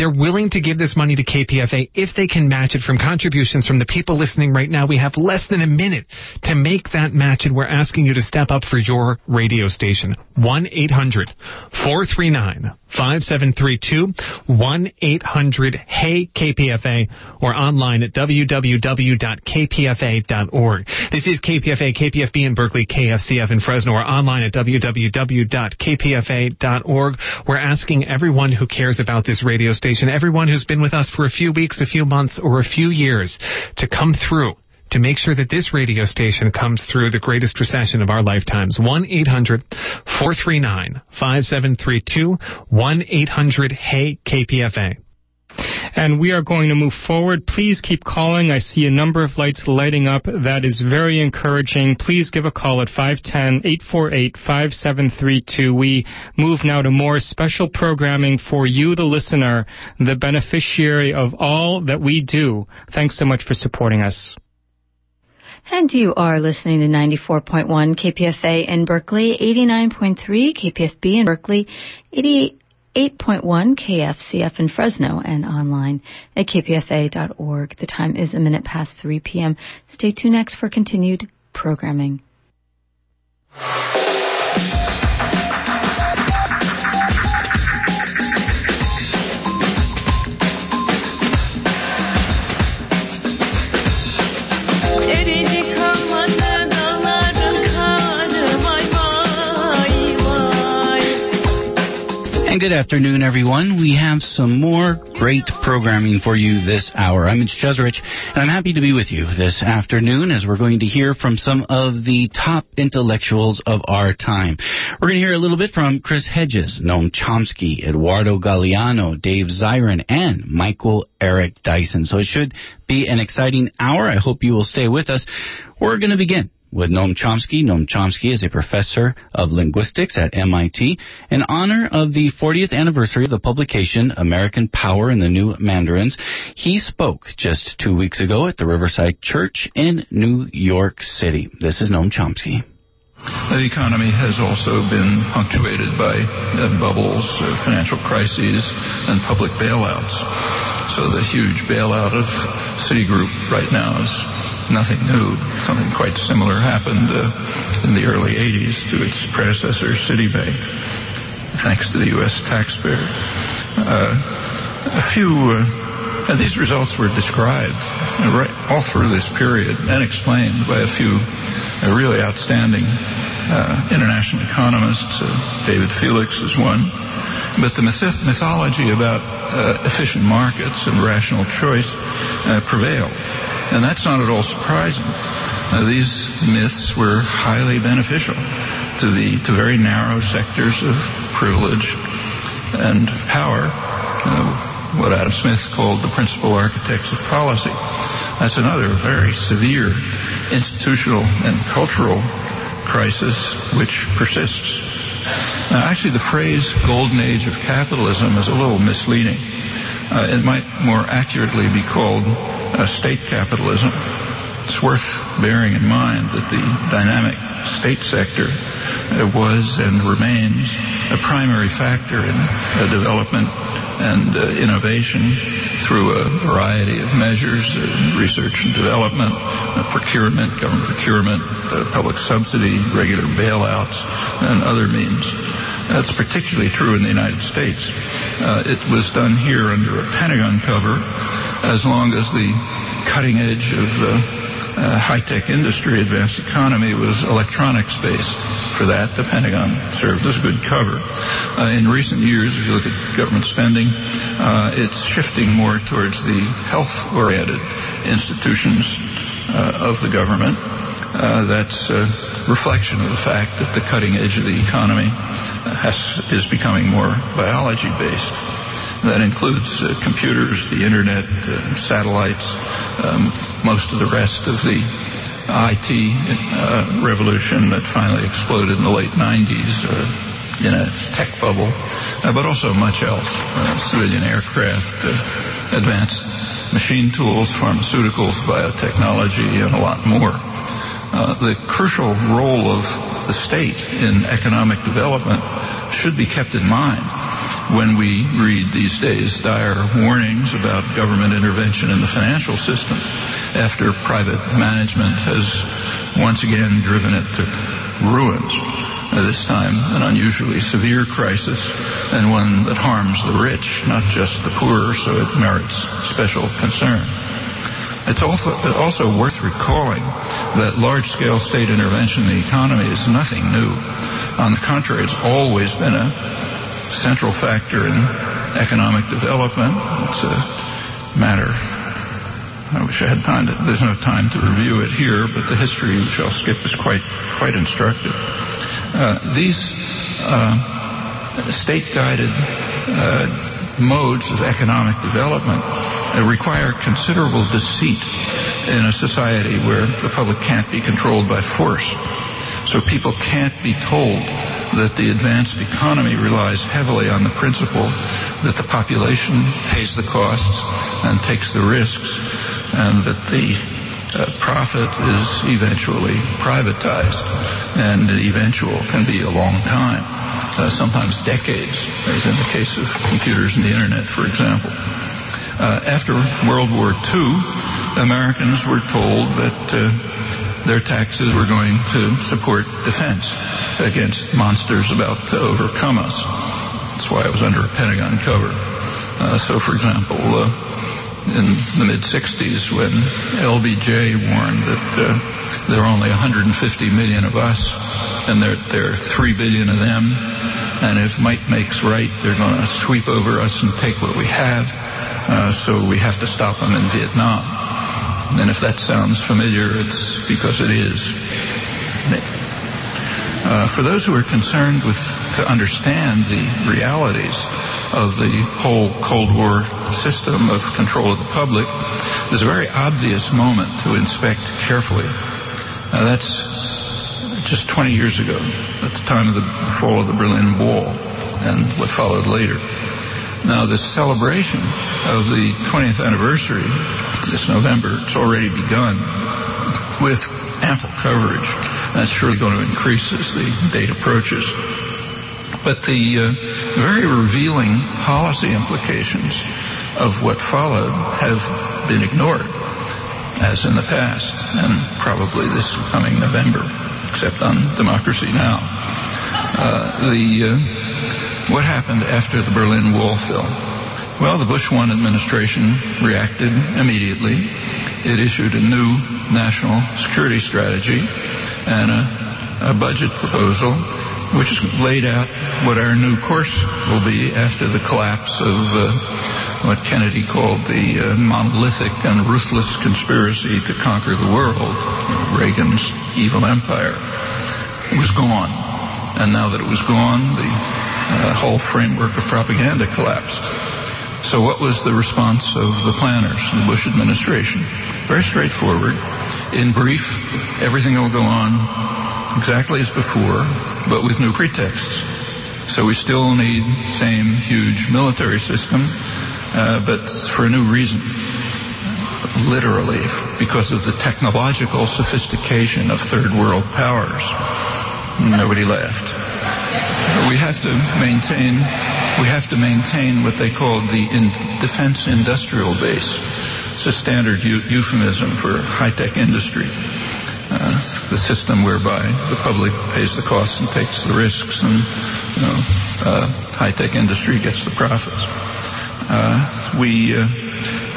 They're willing to give this money to KPFA if they can match it from contributions from the people listening right now. We have less than a minute to make that match, and we're asking you to step up for your radio station. 1 800 439 5732 1 800 Hey KPFA or online at www.kpfa.org. This is KPFA, KPFB in Berkeley, KFCF in Fresno, or online at www.kpfa.org. We're asking everyone who cares about this radio station, everyone who's been with us for a few weeks, a few months, or a few years, to come through to make sure that this radio station comes through the greatest recession of our lifetimes. 1-800-439-5732. 1-800-HEY-KPFA. And we are going to move forward. Please keep calling. I see a number of lights lighting up. That is very encouraging. Please give a call at 510-848-5732. We move now to more special programming for you, the listener, the beneficiary of all that we do. Thanks so much for supporting us. And you are listening to 94.1 KPFA in Berkeley, 89.3 KPFB in Berkeley, 88.1 KFCF in Fresno, and online at kpfa.org. The time is a minute past 3 p.m. Stay tuned next for continued programming. And good afternoon, everyone. We have some more great programming for you this hour. I'm Mitch Jeserich, and I'm happy to be with you this afternoon as we're going to hear from some of the top intellectuals of our time. We're going to hear a little bit from Chris Hedges, Noam Chomsky, Eduardo Galeano, Dave Zirin, and Michael Eric Dyson. So it should be an exciting hour. I hope you will stay with us. We're going to begin with Noam Chomsky. Noam Chomsky is a professor of linguistics at MIT. In honor of the 40th anniversary of the publication American Power and the New Mandarins, he spoke just two weeks ago at the Riverside Church in New York City. This is Noam Chomsky. The economy has also been punctuated by uh, bubbles, uh, financial crises, and public bailouts. So the huge bailout of Citigroup right now is nothing new. Something quite similar happened uh, in the early 80s to its predecessor, Citibank, thanks to the U.S. taxpayer. Uh, a few, uh, these results were described uh, right all through this period and explained by a few uh, really outstanding uh, international economists. David Felix is one. But the myth- mythology about efficient markets and rational choice prevailed. And that's not at all surprising. Uh, these myths were highly beneficial to the to very narrow sectors of privilege and power. Uh, what Adam Smith called the principal architects of policy. That's another very severe institutional and cultural crisis which persists. Now, actually, the phrase golden age of capitalism is a little misleading. Uh, it might more accurately be called state capitalism, it's worth bearing in mind that the dynamic state sector uh, was and remains a primary factor in uh, development and uh, innovation through a variety of measures, uh, research and development, uh, procurement, government procurement, public subsidy, regular bailouts, and other means. That's particularly true in the United States. it was done here under a Pentagon cover as long as the cutting edge of uh, uh, high-tech industry, advanced economy was electronics based. For that, the Pentagon served as a good cover. Uh, in recent years, if you look at government spending, uh, it's shifting more towards the health-oriented institutions uh, of the government. Uh, that's a reflection of the fact that the cutting edge of the economy has, is becoming more biology based. That includes uh, computers, the internet, uh, satellites, um, most of the rest of the IT uh, revolution that finally exploded in the late 90s uh, in a tech bubble, uh, but also much else uh, civilian aircraft, advanced machine tools, pharmaceuticals, biotechnology, and a lot more. the crucial role of the state in economic development should be kept in mind when we read these days dire warnings about government intervention in the financial system after private management has once again driven it to ruins. Uh, this time, an unusually severe crisis and one that harms the rich, not just the poor, so it merits special concern. It's also, also worth recalling that large-scale state intervention in the economy is nothing new. On the contrary, it's always been a central factor in economic development. It's a matter I wish I had time to, there's no time to review it here, but the history, which I'll skip, is quite, quite instructive. Uh, these uh, state-guided uh, modes of economic development uh, require considerable deceit in a society where the public can't be controlled by force. So people can't be told that the advanced economy relies heavily on the principle that the population pays the costs and takes the risks and that the uh, profit is eventually privatized, and eventual can be a long time, uh, sometimes decades, as in the case of computers and the internet, for example. Uh, after World War II, Americans were told that uh, their taxes were going to support defense against monsters about to overcome us. That's why I was under a Pentagon cover. Uh, so, for example, uh, in the mid 60s when LBJ warned that uh, there are only 150 million of us and there, there are 3 billion of them. And if might makes right, they're going to sweep over us and take what we have. Uh, so we have to stop them in Vietnam. And if that sounds familiar, it's because it is. Uh, for those who are concerned with to understand the realities of the whole Cold War system of control of the public, there's a very obvious moment to inspect carefully. Now that's just 20 years ago, at the time of the fall of the Berlin Wall and what followed later. Now, this celebration of the 20th anniversary this November, it's already begun with ample coverage. That's surely going to increase as the date approaches. But the uh, very revealing policy implications of what followed have been ignored, as in the past, and probably this coming November, except on Democracy Now! Uh, the, uh, what happened after the Berlin Wall fell? Well, the Bush 1 administration reacted immediately. It issued a new national security strategy and a, a budget proposal which laid out what our new course will be after the collapse of uh, what Kennedy called the uh, monolithic and ruthless conspiracy to conquer the world, Reagan's evil empire. It was gone. And now that it was gone, the uh, whole framework of propaganda collapsed. So, what was the response of the planners, in the Bush administration? Very straightforward. In brief, everything will go on exactly as before, but with new pretexts. So we still need the same huge military system, uh, but for a new reason. Literally, because of the technological sophistication of third world powers. Nobody laughed. We have to maintain, we have to maintain what they call the in defense industrial base. It's a standard euphemism for high-tech industry. Uh, the system whereby the public pays the costs and takes the risks, and you know, uh, high-tech industry gets the profits. Uh, we uh,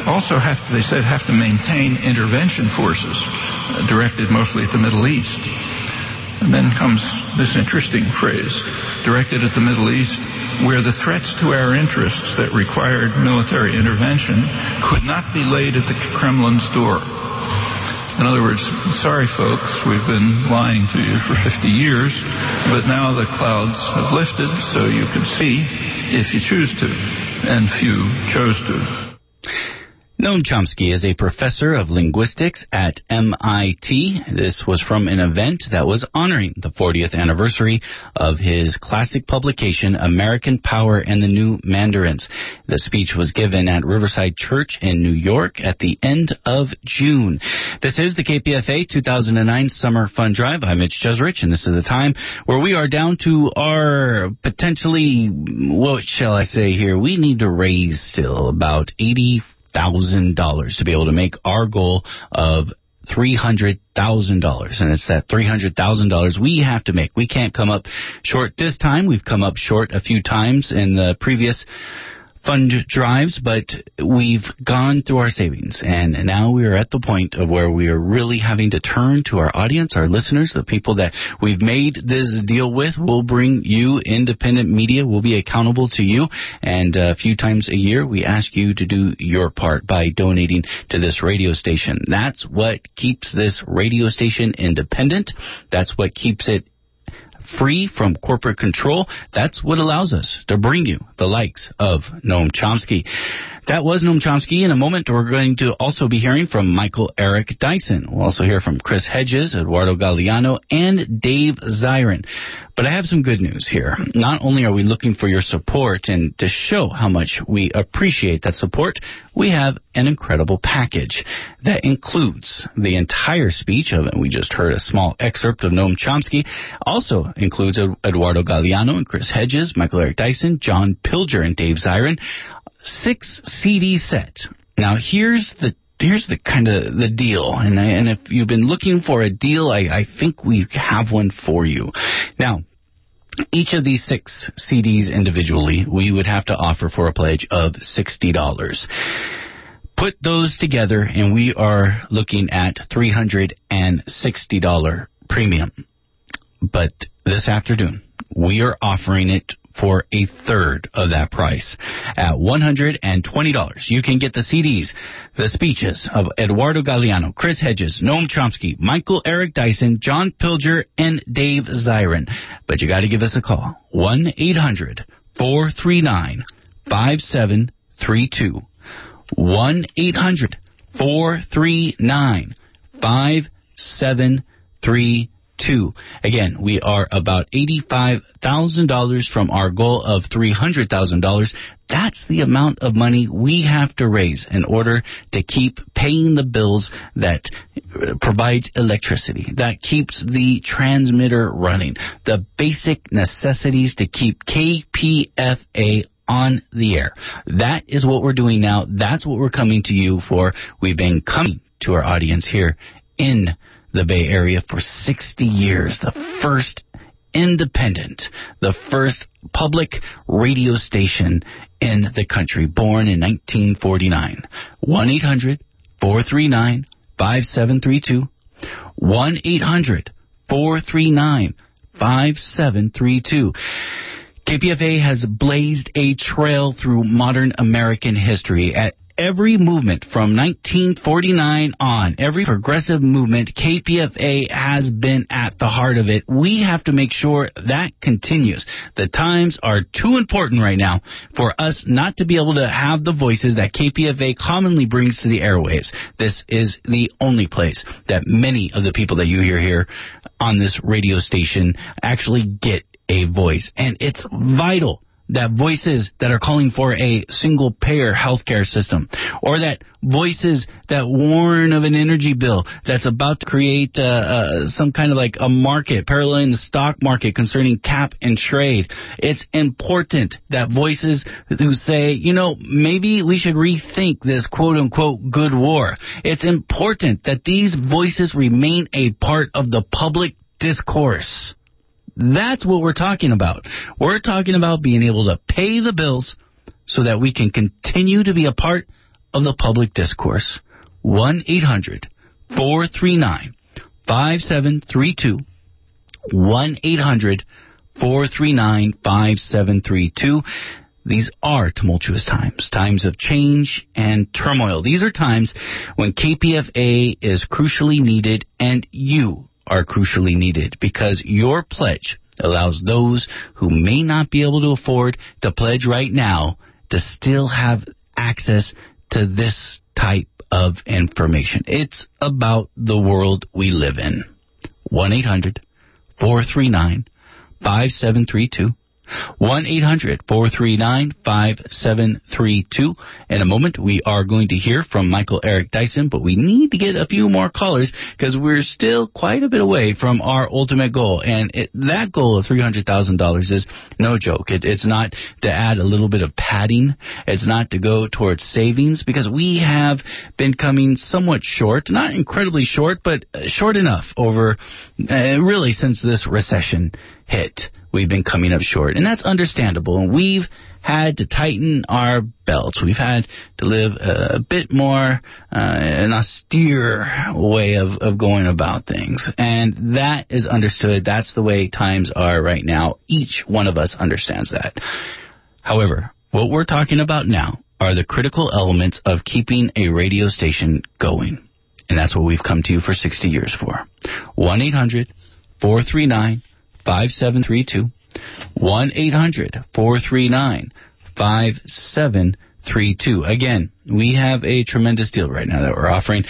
also have, to, they said, have to maintain intervention forces uh, directed mostly at the Middle East. And then comes this interesting phrase, directed at the Middle East, where the threats to our interests that required military intervention could not be laid at the Kremlin's door. In other words, sorry folks, we've been lying to you for 50 years, but now the clouds have lifted so you can see if you choose to, and few chose to. Noam Chomsky is a professor of linguistics at MIT. This was from an event that was honoring the 40th anniversary of his classic publication, American Power and the New Mandarins. The speech was given at Riverside Church in New York at the end of June. This is the KPFA 2009 Summer Fun Drive. I'm Mitch Jeserich, and this is the time where we are down to our potentially, what shall I say here? We need to raise still about 84 $300,000 to be able to make our goal of $300,000. And it's that $300,000 we have to make. We can't come up short this time. We've come up short a few times in the previous fund drives, but we've gone through our savings and now we are at the point of where we are really having to turn to our audience, our listeners, the people that we've made this deal with. We'll bring you independent media. We'll be accountable to you. And a few times a year, we ask you to do your part by donating to this radio station. That's what keeps this radio station independent. That's what keeps it free from corporate control. That's what allows us to bring you the likes of Noam Chomsky. That was Noam Chomsky. In a moment, we're going to also be hearing from Michael Eric Dyson. We'll also hear from Chris Hedges, Eduardo Galeano, and Dave Zirin. But I have some good news here. Not only are we looking for your support and to show how much we appreciate that support, we have an incredible package that includes the entire speech of it. We just heard a small excerpt of Noam Chomsky. Also includes Eduardo Galeano and Chris Hedges, Michael Eric Dyson, John Pilger, and Dave Zirin six CD set. Now here's the here's the kind of the deal, and I, and if you've been looking for a deal, I, I think we have one for you. Now. Each of these six CDs individually, we would have to offer for a pledge of $60 put those together and we are looking at $360 premium. But this afternoon, we are offering it for a third of that price at $120. You can get the CDs, the speeches of Eduardo Galeano, Chris Hedges, Noam Chomsky, Michael Eric Dyson, John Pilger, and Dave Zirin. But you got to give us a call. 1-800-439-5732. 1-800-439-5732 two. Again, we are about $85,000 from our goal of $300,000. That's the amount of money we have to raise in order to keep paying the bills that uh, provides electricity, that keeps the transmitter running, the basic necessities to keep KPFA on the air. That is what we're doing now. That's what we're coming to you for. We've been coming to our audience here in the Bay Area for 60 years, the first independent, the first public radio station in the country, born in 1949. 1 800 439 5732. 1 800 439 5732. KPFA has blazed a trail through modern American history. At every movement from 1949 on, every progressive movement, KPFA has been at the heart of it. We have to make sure that continues. The times are too important right now for us not to be able to have the voices that KPFA commonly brings to the airwaves. This is the only place that many of the people that you hear here on this radio station actually get a voice. And it's vital that voices that are calling for a single payer healthcare system, or that voices that warn of an energy bill that's about to create uh, uh, some kind of like a market paralleling the stock market concerning cap and trade. It's important that voices who say, you know, maybe we should rethink this quote unquote good war. It's important that these voices remain a part of the public discourse. That's what we're talking about. We're talking about being able to pay the bills so that we can continue to be a part of the public discourse. 1 800 439 5732. 1 800 439 5732. These are tumultuous times, times of change and turmoil. These are times when KPFA is crucially needed and you are crucially needed because your pledge allows those who may not be able to afford to pledge right now to still have access to this type of information. It's about the world we live in. 1 800 439 5732. 1 800 439 5732. In a moment, we are going to hear from Michael Eric Dyson, but we need to get a few more callers because we're still quite a bit away from our ultimate goal. And it, that goal of $300,000 is no joke. It, it's not to add a little bit of padding, it's not to go towards savings because we have been coming somewhat short, not incredibly short, but short enough over uh, really since this recession hit we've been coming up short. And that's understandable. And we've had to tighten our belts. We've had to live a bit more uh, an austere way of, of going about things. And that is understood. That's the way times are right now. Each one of us understands that. However, what we're talking about now are the critical elements of keeping a radio station going. And that's what we've come to you for 60 years for. 1 800 439 5732. 1 800 439 5732. Again, we have a tremendous deal right now that we're offering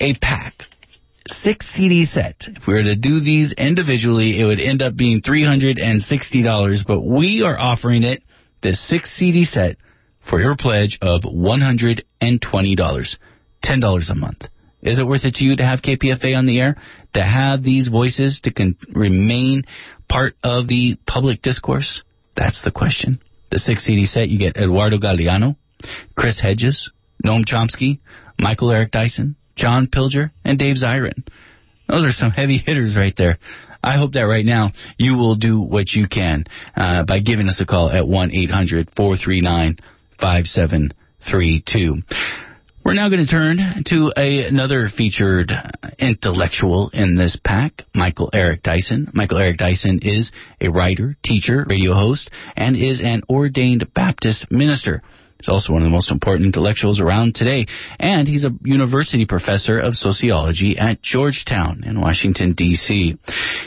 a pack. Six CD set. If we were to do these individually, it would end up being $360, but we are offering it, the six CD set, for your pledge of $120. $10 a month. Is it worth it to you to have KPFA on the air? To have these voices to con- remain part of the public discourse? That's the question. The six CD set, you get Eduardo Galeano, Chris Hedges, Noam Chomsky, Michael Eric Dyson, John Pilger, and Dave Zirin. Those are some heavy hitters right there. I hope that right now you will do what you can uh, by giving us a call at 1 800 439 5732. We're now going to turn to a, another featured intellectual in this pack, Michael Eric Dyson. Michael Eric Dyson is a writer, teacher, radio host, and is an ordained Baptist minister. He's also one of the most important intellectuals around today, and he's a university professor of sociology at Georgetown in Washington, D.C.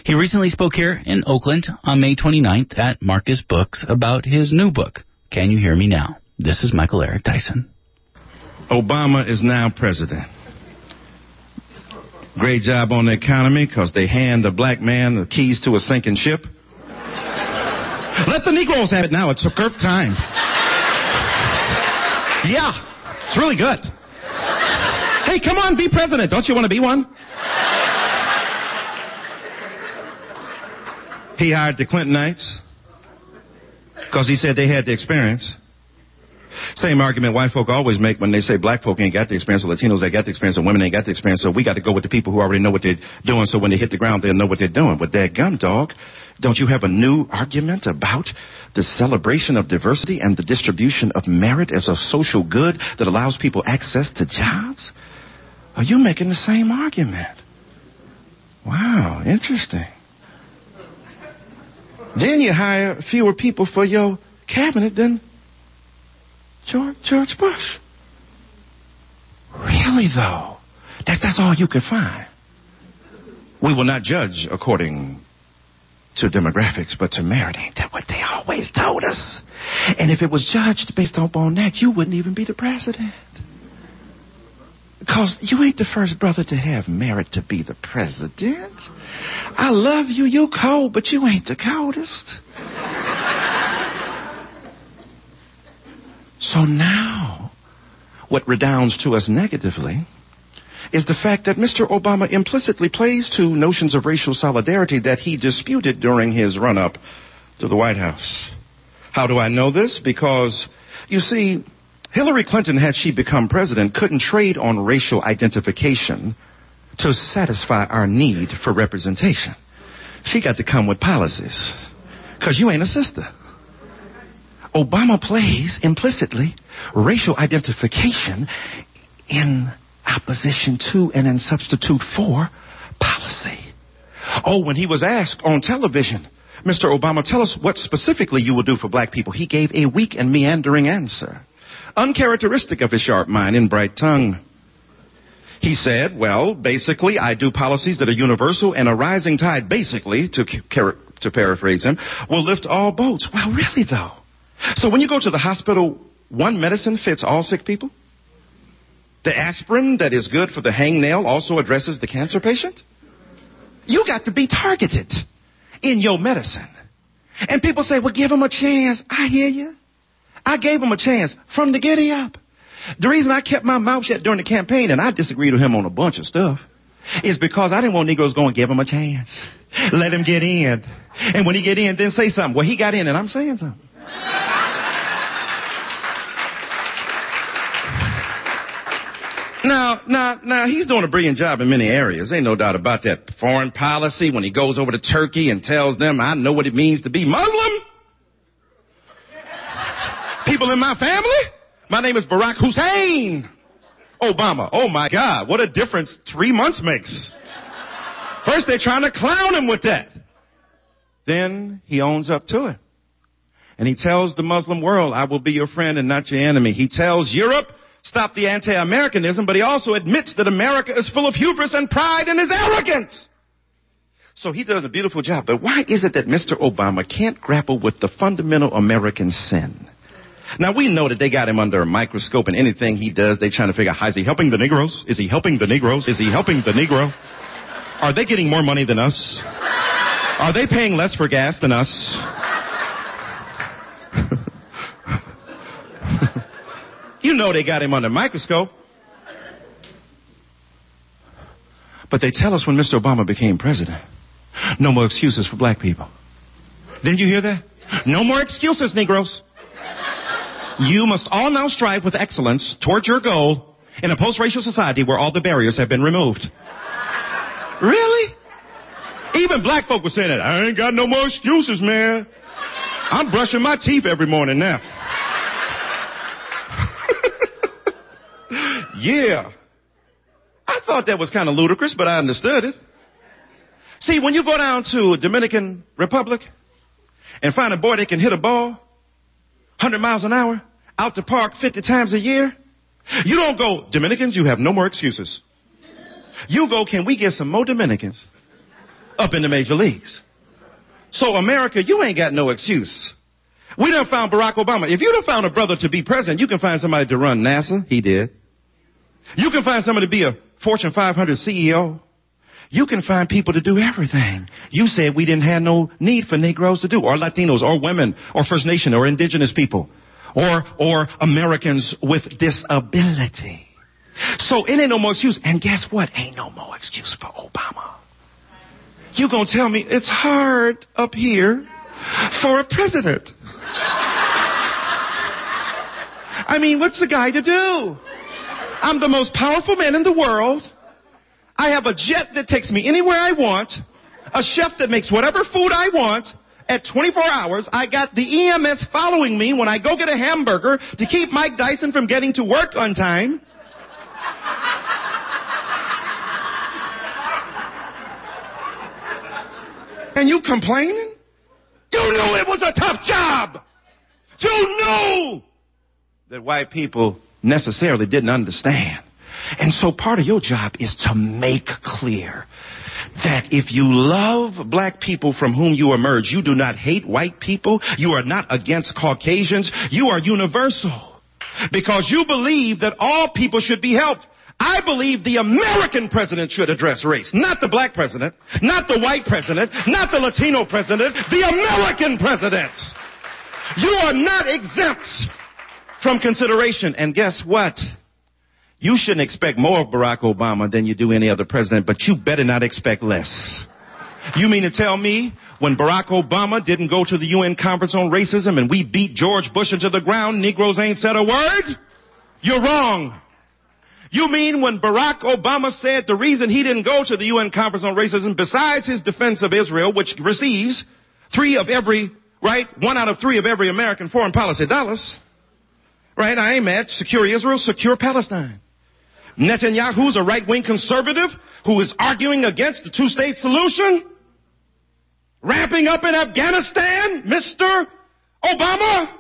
He recently spoke here in Oakland on May 29th at Marcus Books about his new book, Can You Hear Me Now? This is Michael Eric Dyson. Obama is now president. Great job on the economy because they hand a black man the keys to a sinking ship. Let the Negroes have it now. It's a curb time. Yeah, it's really good. Hey, come on, be president. Don't you want to be one? He hired the Clintonites because he said they had the experience. Same argument white folk always make when they say black folk ain't got the experience, or Latinos ain't got the experience, or women ain't got the experience, so we got to go with the people who already know what they're doing, so when they hit the ground, they'll know what they're doing. But that gum dog, don't you have a new argument about the celebration of diversity and the distribution of merit as a social good that allows people access to jobs? Are you making the same argument? Wow, interesting. Then you hire fewer people for your cabinet than George, George Bush. Really, though? That, that's all you could find. We will not judge according to demographics, but to merit. Ain't that what they always told us? And if it was judged based upon that, you wouldn't even be the president. Because you ain't the first brother to have merit to be the president. I love you, you cold, but you ain't the coldest. So now, what redounds to us negatively is the fact that Mr. Obama implicitly plays to notions of racial solidarity that he disputed during his run up to the White House. How do I know this? Because, you see, Hillary Clinton, had she become president, couldn't trade on racial identification to satisfy our need for representation. She got to come with policies. Because you ain't a sister. Obama plays implicitly racial identification in opposition to and in substitute for policy. Oh, when he was asked on television, Mr. Obama, tell us what specifically you will do for black people, he gave a weak and meandering answer, uncharacteristic of his sharp mind and bright tongue. He said, well, basically, I do policies that are universal and a rising tide, basically, to, to paraphrase him, will lift all boats. Well, really, though. So when you go to the hospital, one medicine fits all sick people? The aspirin that is good for the hangnail also addresses the cancer patient? You got to be targeted in your medicine. And people say, well, give him a chance. I hear you. I gave him a chance from the giddy up. The reason I kept my mouth shut during the campaign, and I disagreed with him on a bunch of stuff, is because I didn't want Negroes going, give him a chance. Let him get in. And when he get in, then say something. Well, he got in and I'm saying something. Now, now, now, he's doing a brilliant job in many areas. Ain't no doubt about that. Foreign policy, when he goes over to Turkey and tells them, I know what it means to be Muslim. People in my family, my name is Barack Hussein Obama. Oh my God, what a difference three months makes. First they're trying to clown him with that. Then he owns up to it. And he tells the Muslim world, I will be your friend and not your enemy. He tells Europe, stop the anti-Americanism, but he also admits that America is full of hubris and pride and is arrogant. So he does a beautiful job. But why is it that Mr. Obama can't grapple with the fundamental American sin? Now we know that they got him under a microscope and anything he does, they're trying to figure out, how is he helping the Negroes? Is he helping the Negroes? Is he helping the Negro? Are they getting more money than us? Are they paying less for gas than us? you know they got him under microscope. But they tell us when Mr. Obama became president, no more excuses for black people. Didn't you hear that? No more excuses, Negroes. You must all now strive with excellence towards your goal in a post-racial society where all the barriers have been removed. Really? Even black folk were saying that. I ain't got no more excuses, man. I'm brushing my teeth every morning now. Yeah. I thought that was kind of ludicrous, but I understood it. See, when you go down to Dominican Republic and find a boy that can hit a ball 100 miles an hour, out to park 50 times a year, you don't go, Dominicans, you have no more excuses. You go, can we get some more Dominicans up in the major leagues? So America, you ain't got no excuse. We done found Barack Obama. If you done found a brother to be president, you can find somebody to run NASA. He did. You can find somebody to be a Fortune 500 CEO. You can find people to do everything. You said we didn't have no need for Negroes to do, or Latinos, or women, or First Nation, or indigenous people or, or Americans with disability. So it ain't no more excuse. And guess what? Ain't no more excuse for Obama. You gonna tell me it's hard up here for a president? I mean, what's the guy to do? I'm the most powerful man in the world. I have a jet that takes me anywhere I want, a chef that makes whatever food I want, at 24 hours, I got the EMS following me when I go get a hamburger to keep Mike Dyson from getting to work on time. and you complaining? You knew it was a tough job. You knew that white people necessarily didn't understand. And so part of your job is to make clear that if you love black people from whom you emerge, you do not hate white people, you are not against Caucasians, you are universal. Because you believe that all people should be helped. I believe the American president should address race, not the black president, not the white president, not the Latino president, the American president. You are not exempt from consideration. And guess what? You shouldn't expect more of Barack Obama than you do any other president, but you better not expect less. You mean to tell me when Barack Obama didn't go to the UN conference on racism and we beat George Bush into the ground, Negroes ain't said a word? You're wrong. You mean when Barack Obama said the reason he didn't go to the UN conference on racism, besides his defense of Israel, which receives three of every, right, one out of three of every American foreign policy dollars, right, I ain't mad, secure Israel, secure Palestine. Netanyahu's a right-wing conservative who is arguing against the two-state solution? Ramping up in Afghanistan, Mr. Obama?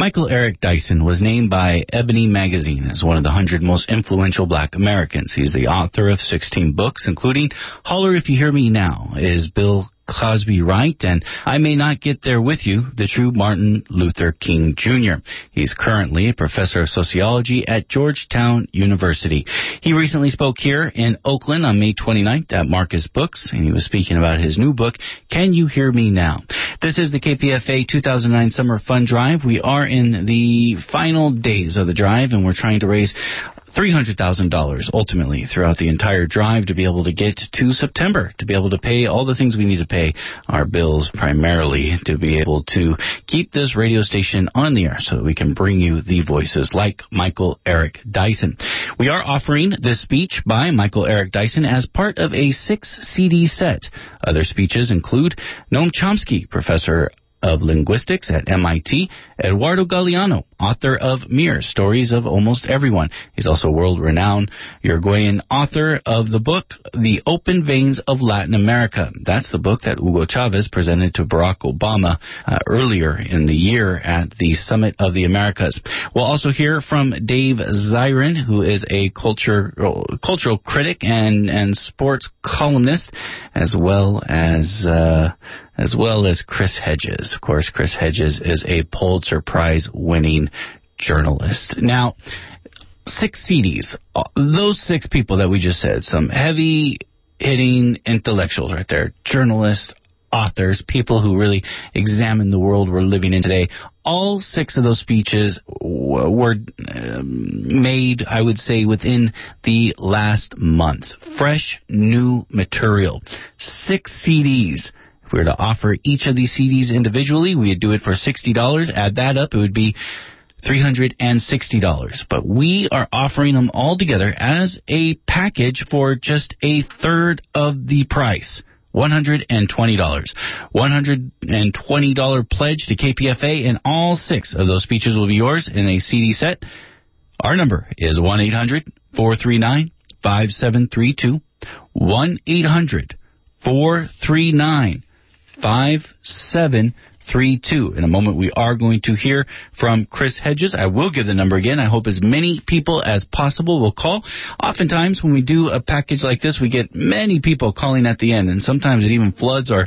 Michael Eric Dyson was named by Ebony Magazine as one of the 100 most influential black Americans. He's the author of 16 books, including Holler If You Hear Me Now. Is Bill Cosby Right, and I may not get there with you, the true Martin Luther King Jr. He's currently a professor of sociology at Georgetown University. He recently spoke here in Oakland on May 29th at Marcus Books, and he was speaking about his new book, Can You Hear Me Now? This is the KPFA 2009 Summer Fund Drive. We are in the final days of the drive, and we're trying to raise $300,000 ultimately throughout the entire drive to be able to get to September, to be able to pay all the things we need to pay our bills primarily, to be able to keep this radio station on the air so that we can bring you the voices like Michael Eric Dyson. We are offering this speech by Michael Eric Dyson as part of a six CD set. Other speeches include Noam Chomsky, professor of Linguistics at MIT, Eduardo Galeano, author of Mir, Stories of Almost Everyone. He's also world-renowned Uruguayan author of the book, The Open Veins of Latin America. That's the book that Hugo Chavez presented to Barack Obama uh, earlier in the year at the Summit of the Americas. We'll also hear from Dave Zirin, who is a culture, cultural critic and, and sports columnist, as well as uh, as well as Chris Hedges. Of course, Chris Hedges is a Pulitzer Prize winning journalist. Now, six CDs. Those six people that we just said, some heavy hitting intellectuals right there, journalists, authors, people who really examine the world we're living in today. All six of those speeches were um, made, I would say, within the last month. Fresh, new material. Six CDs if we were to offer each of these CDs individually, we'd do it for $60. Add that up, it would be $360. But we are offering them all together as a package for just a third of the price. $120. $120 pledge to KPFA, and all six of those speeches will be yours in a CD set. Our number is 1 800 439 5732. 1 800 439 5732. In a moment, we are going to hear from Chris Hedges. I will give the number again. I hope as many people as possible will call. Oftentimes, when we do a package like this, we get many people calling at the end, and sometimes it even floods our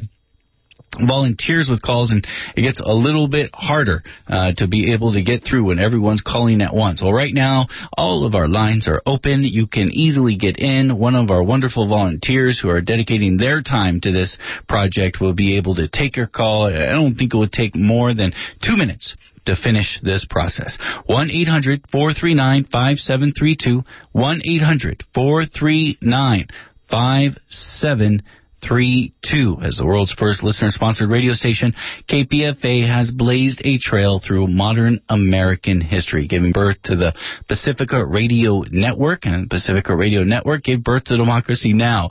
volunteers with calls and it gets a little bit harder uh, to be able to get through when everyone's calling at once. Well, right now, all of our lines are open. You can easily get in. One of our wonderful volunteers who are dedicating their time to this project will be able to take your call. I don't think it would take more than two minutes to finish this process. 1-800-439-5732. 1-800-439-5732. 32. As the world's first listener-sponsored radio station, KPFA has blazed a trail through modern American history, giving birth to the Pacifica Radio Network, and Pacifica Radio Network gave birth to Democracy Now!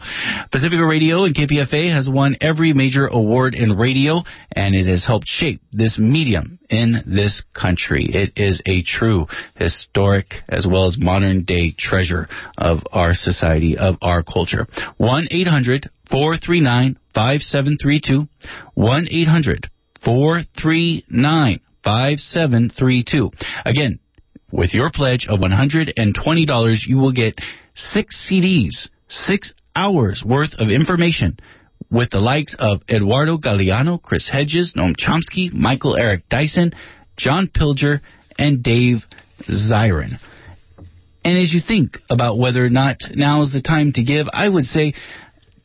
Pacifica Radio and KPFA has won every major award in radio, and it has helped shape this medium in this country. It is a true historic as well as modern day treasure of our society, of our culture. 1 800 439 5732. 1 800 439 5732. Again, with your pledge of $120, you will get six CDs, six hours worth of information with the likes of Eduardo Galeano, Chris Hedges, Noam Chomsky, Michael Eric Dyson, John Pilger, and Dave Zirin. And as you think about whether or not now is the time to give, I would say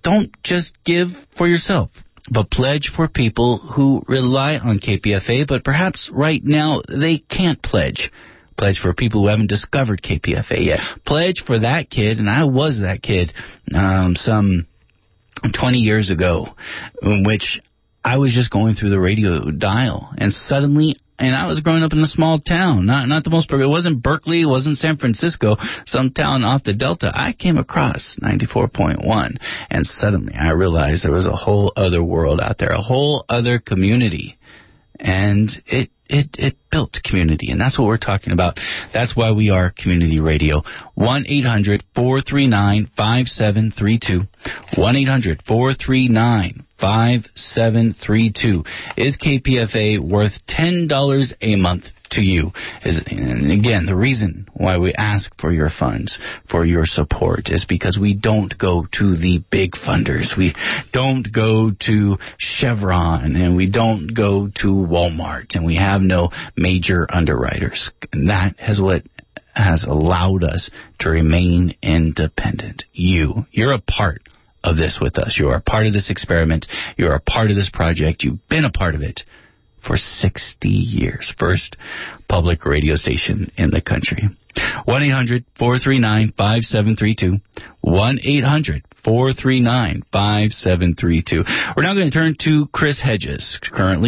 don't just give for yourself, but pledge for people who rely on KPFA, but perhaps right now they can't pledge. Pledge for people who haven't discovered KPFA yet. Pledge for that kid, and I was that kid um, some 20 years ago, in which I was just going through the radio dial, and suddenly and I was growing up in a small town, not not the most. It wasn't Berkeley, it wasn't San Francisco, some town off the Delta. I came across 94.1, and suddenly I realized there was a whole other world out there, a whole other community, and it it it built community, and that's what we're talking about. That's why we are community radio. One 439 5732 One 439 5732. Is KPFA worth $10 a month to you? Is, and again, the reason why we ask for your funds, for your support, is because we don't go to the big funders. We don't go to Chevron and we don't go to Walmart and we have no major underwriters. And that is what has allowed us to remain independent. You, you're a part of this with us. You are a part of this experiment. You're a part of this project. You've been a part of it for 60 years. First public radio station in the country. 1-800-439-5732. 1-800-439-5732. We're now going to turn to Chris Hedges, currently